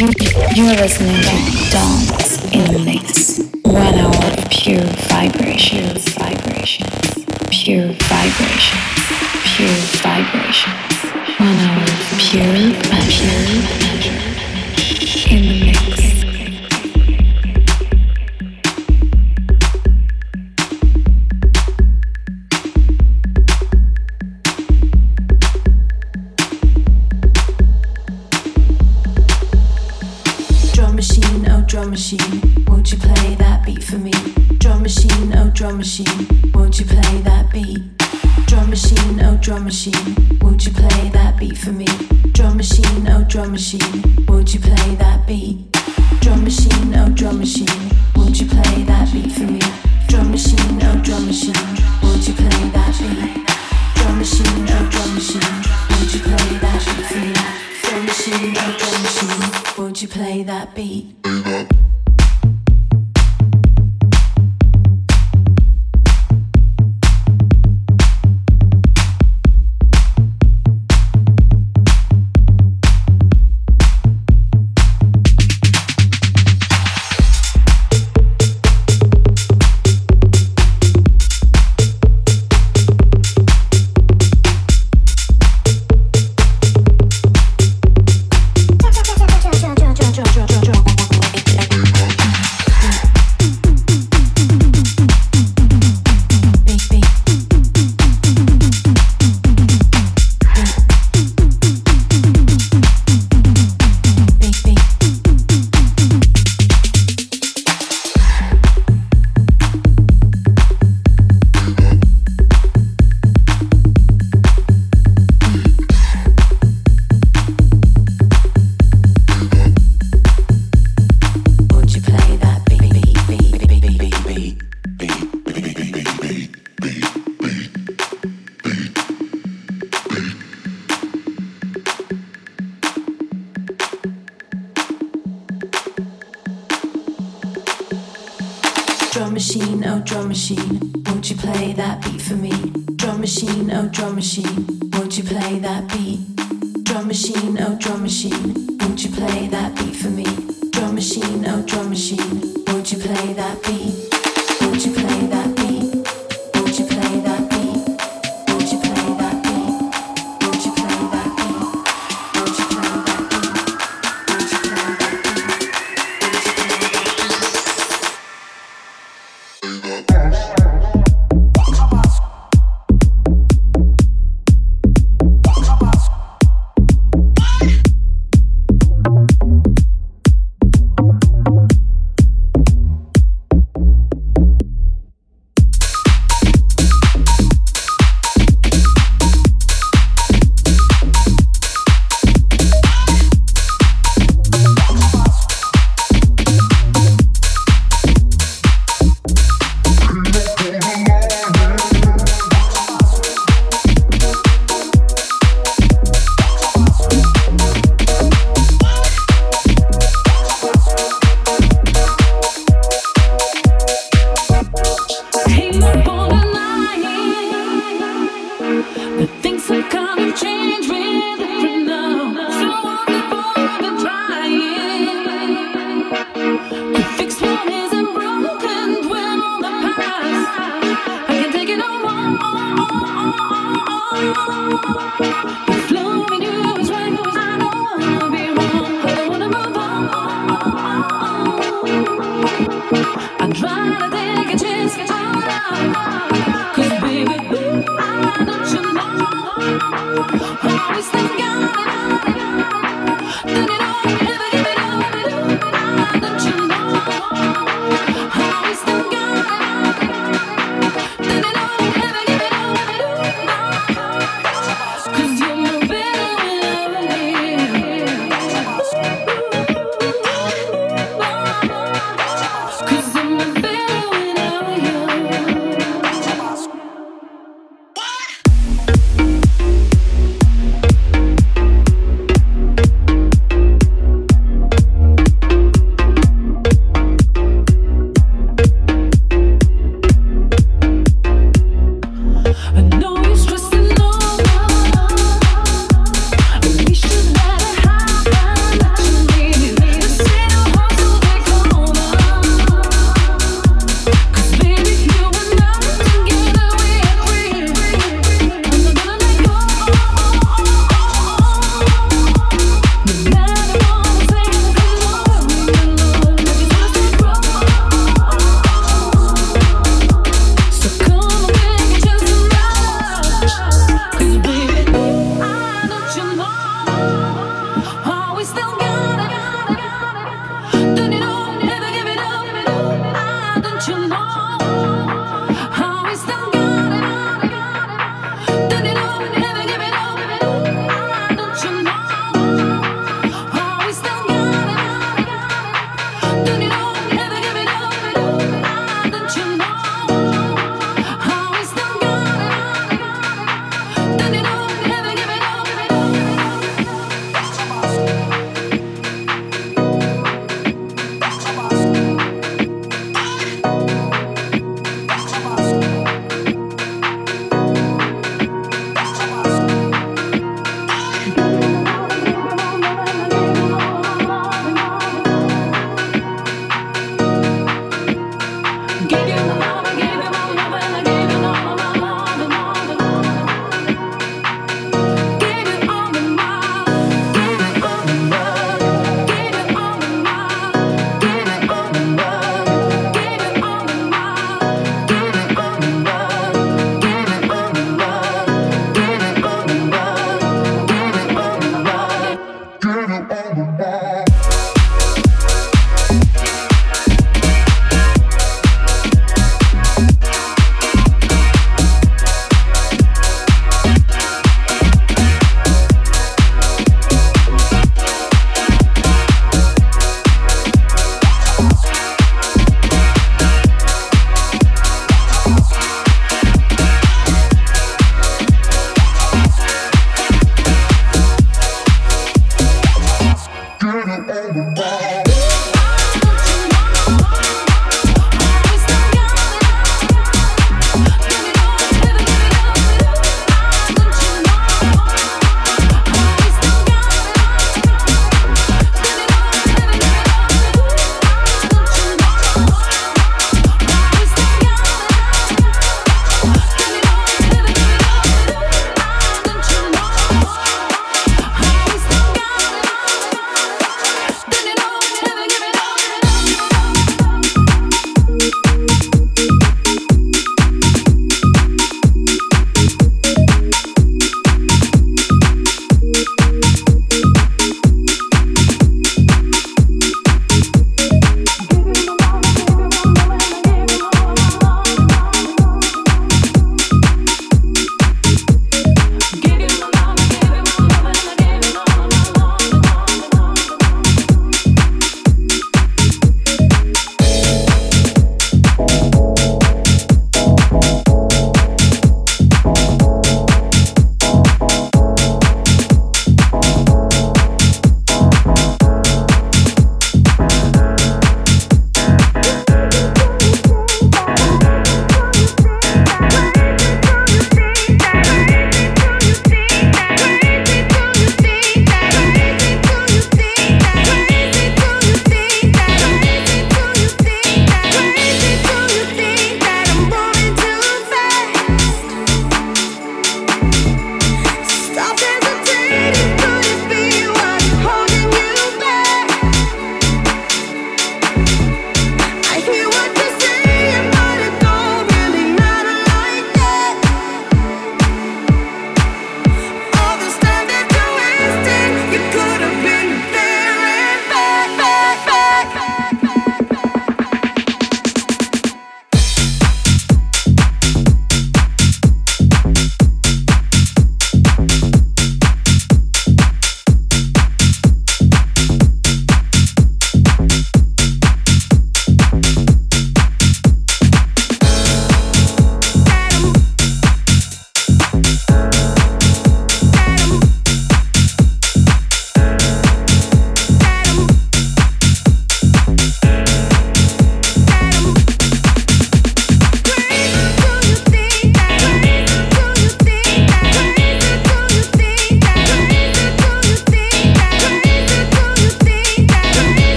You're listening to Dance in the Mix. One hour of pure vibration, vibration, pure vibration, pure vibration. One hour of pure pleasure in the mix. Drum machine, won't you play that beat? Drum machine, oh drum machine, won't you play that beat for me? Drum machine, oh drum machine, won't you play that beat? Drum machine, oh drum machine, won't you play that beat for me? Drum machine, oh drum machine, won't you play that beat? Drum machine, oh drum machine, won't you play that beat for me? Drum machine, oh drum machine, won't you play that beat?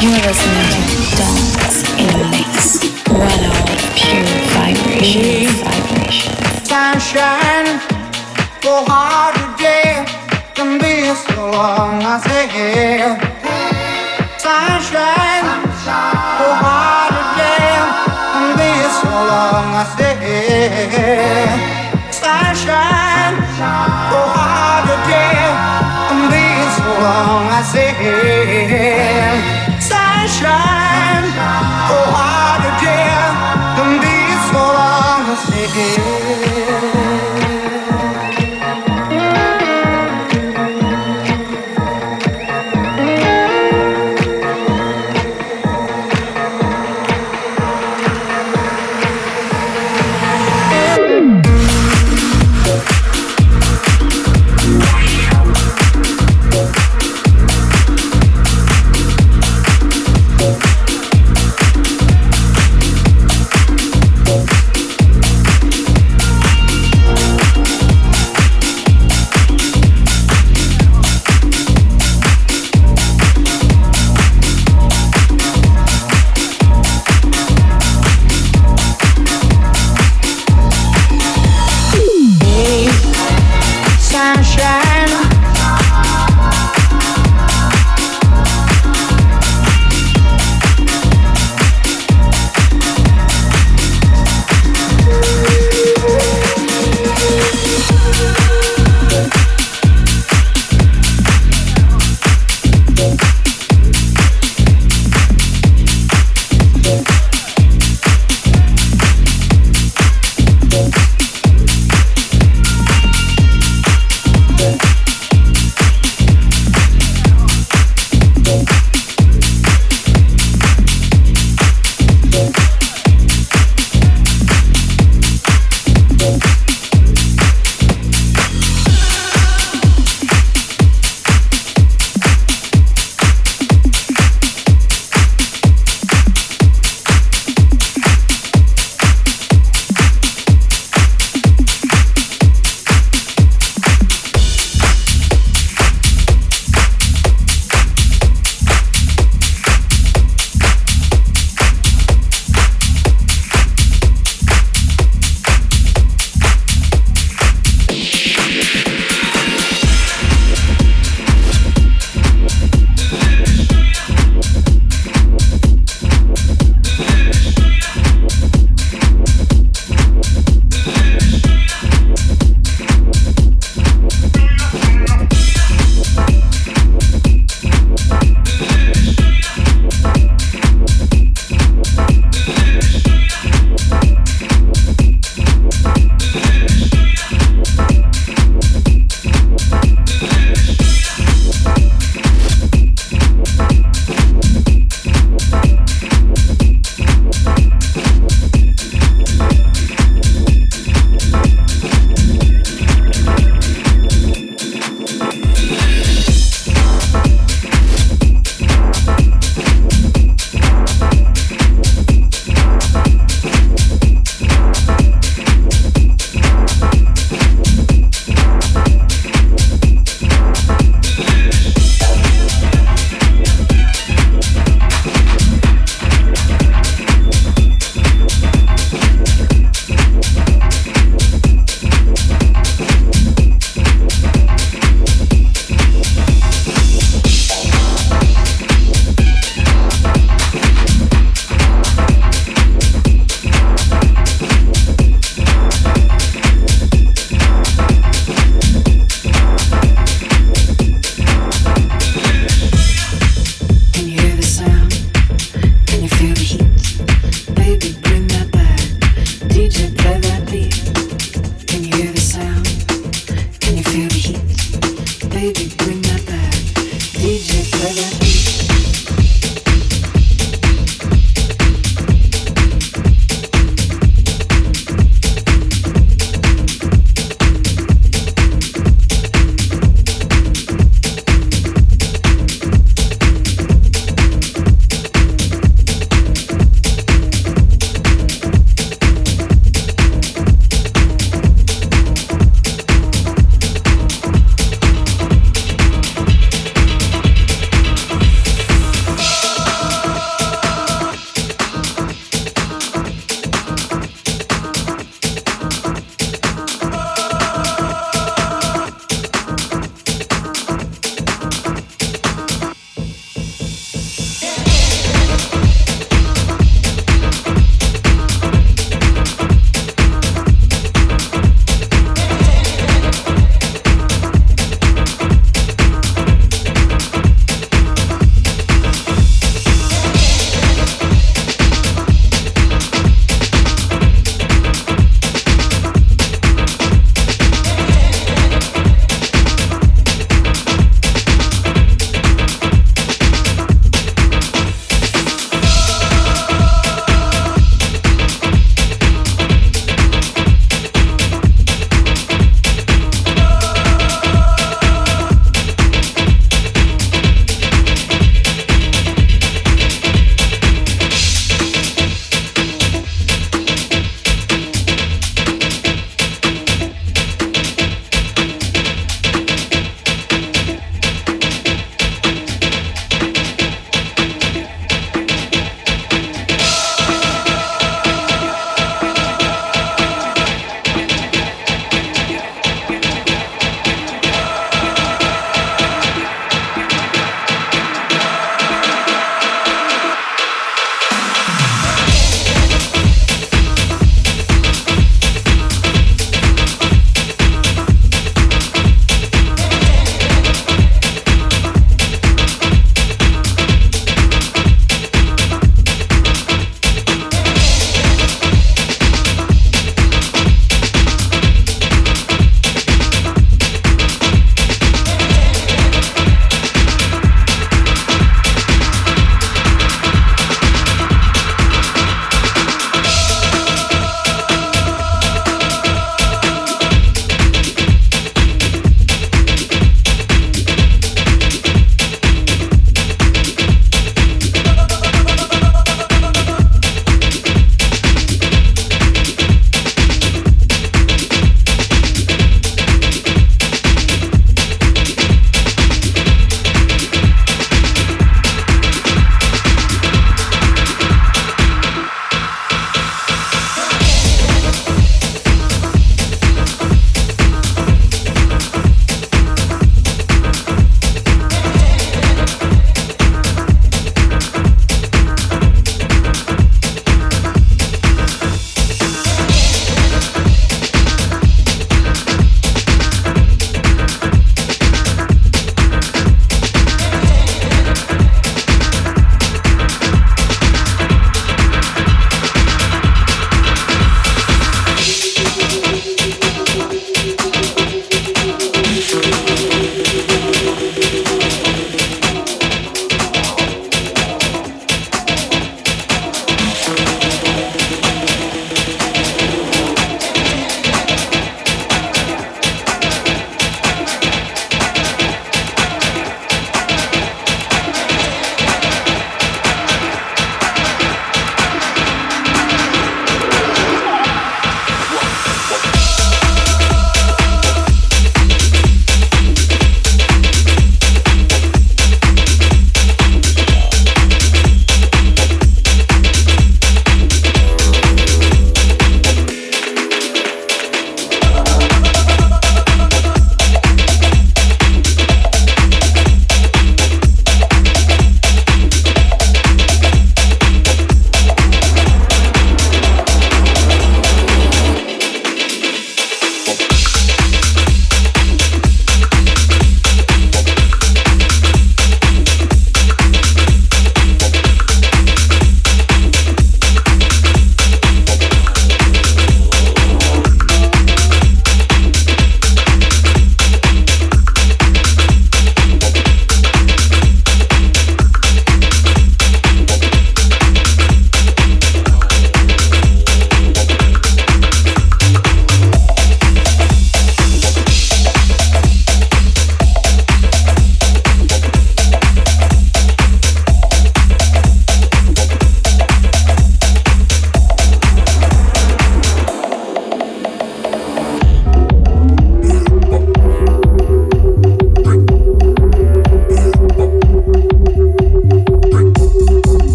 You're listening to Dance in the Mix. One hour of pure vibration. Vibration. Sunshine, so hard today. Can be so long, I say, yeah.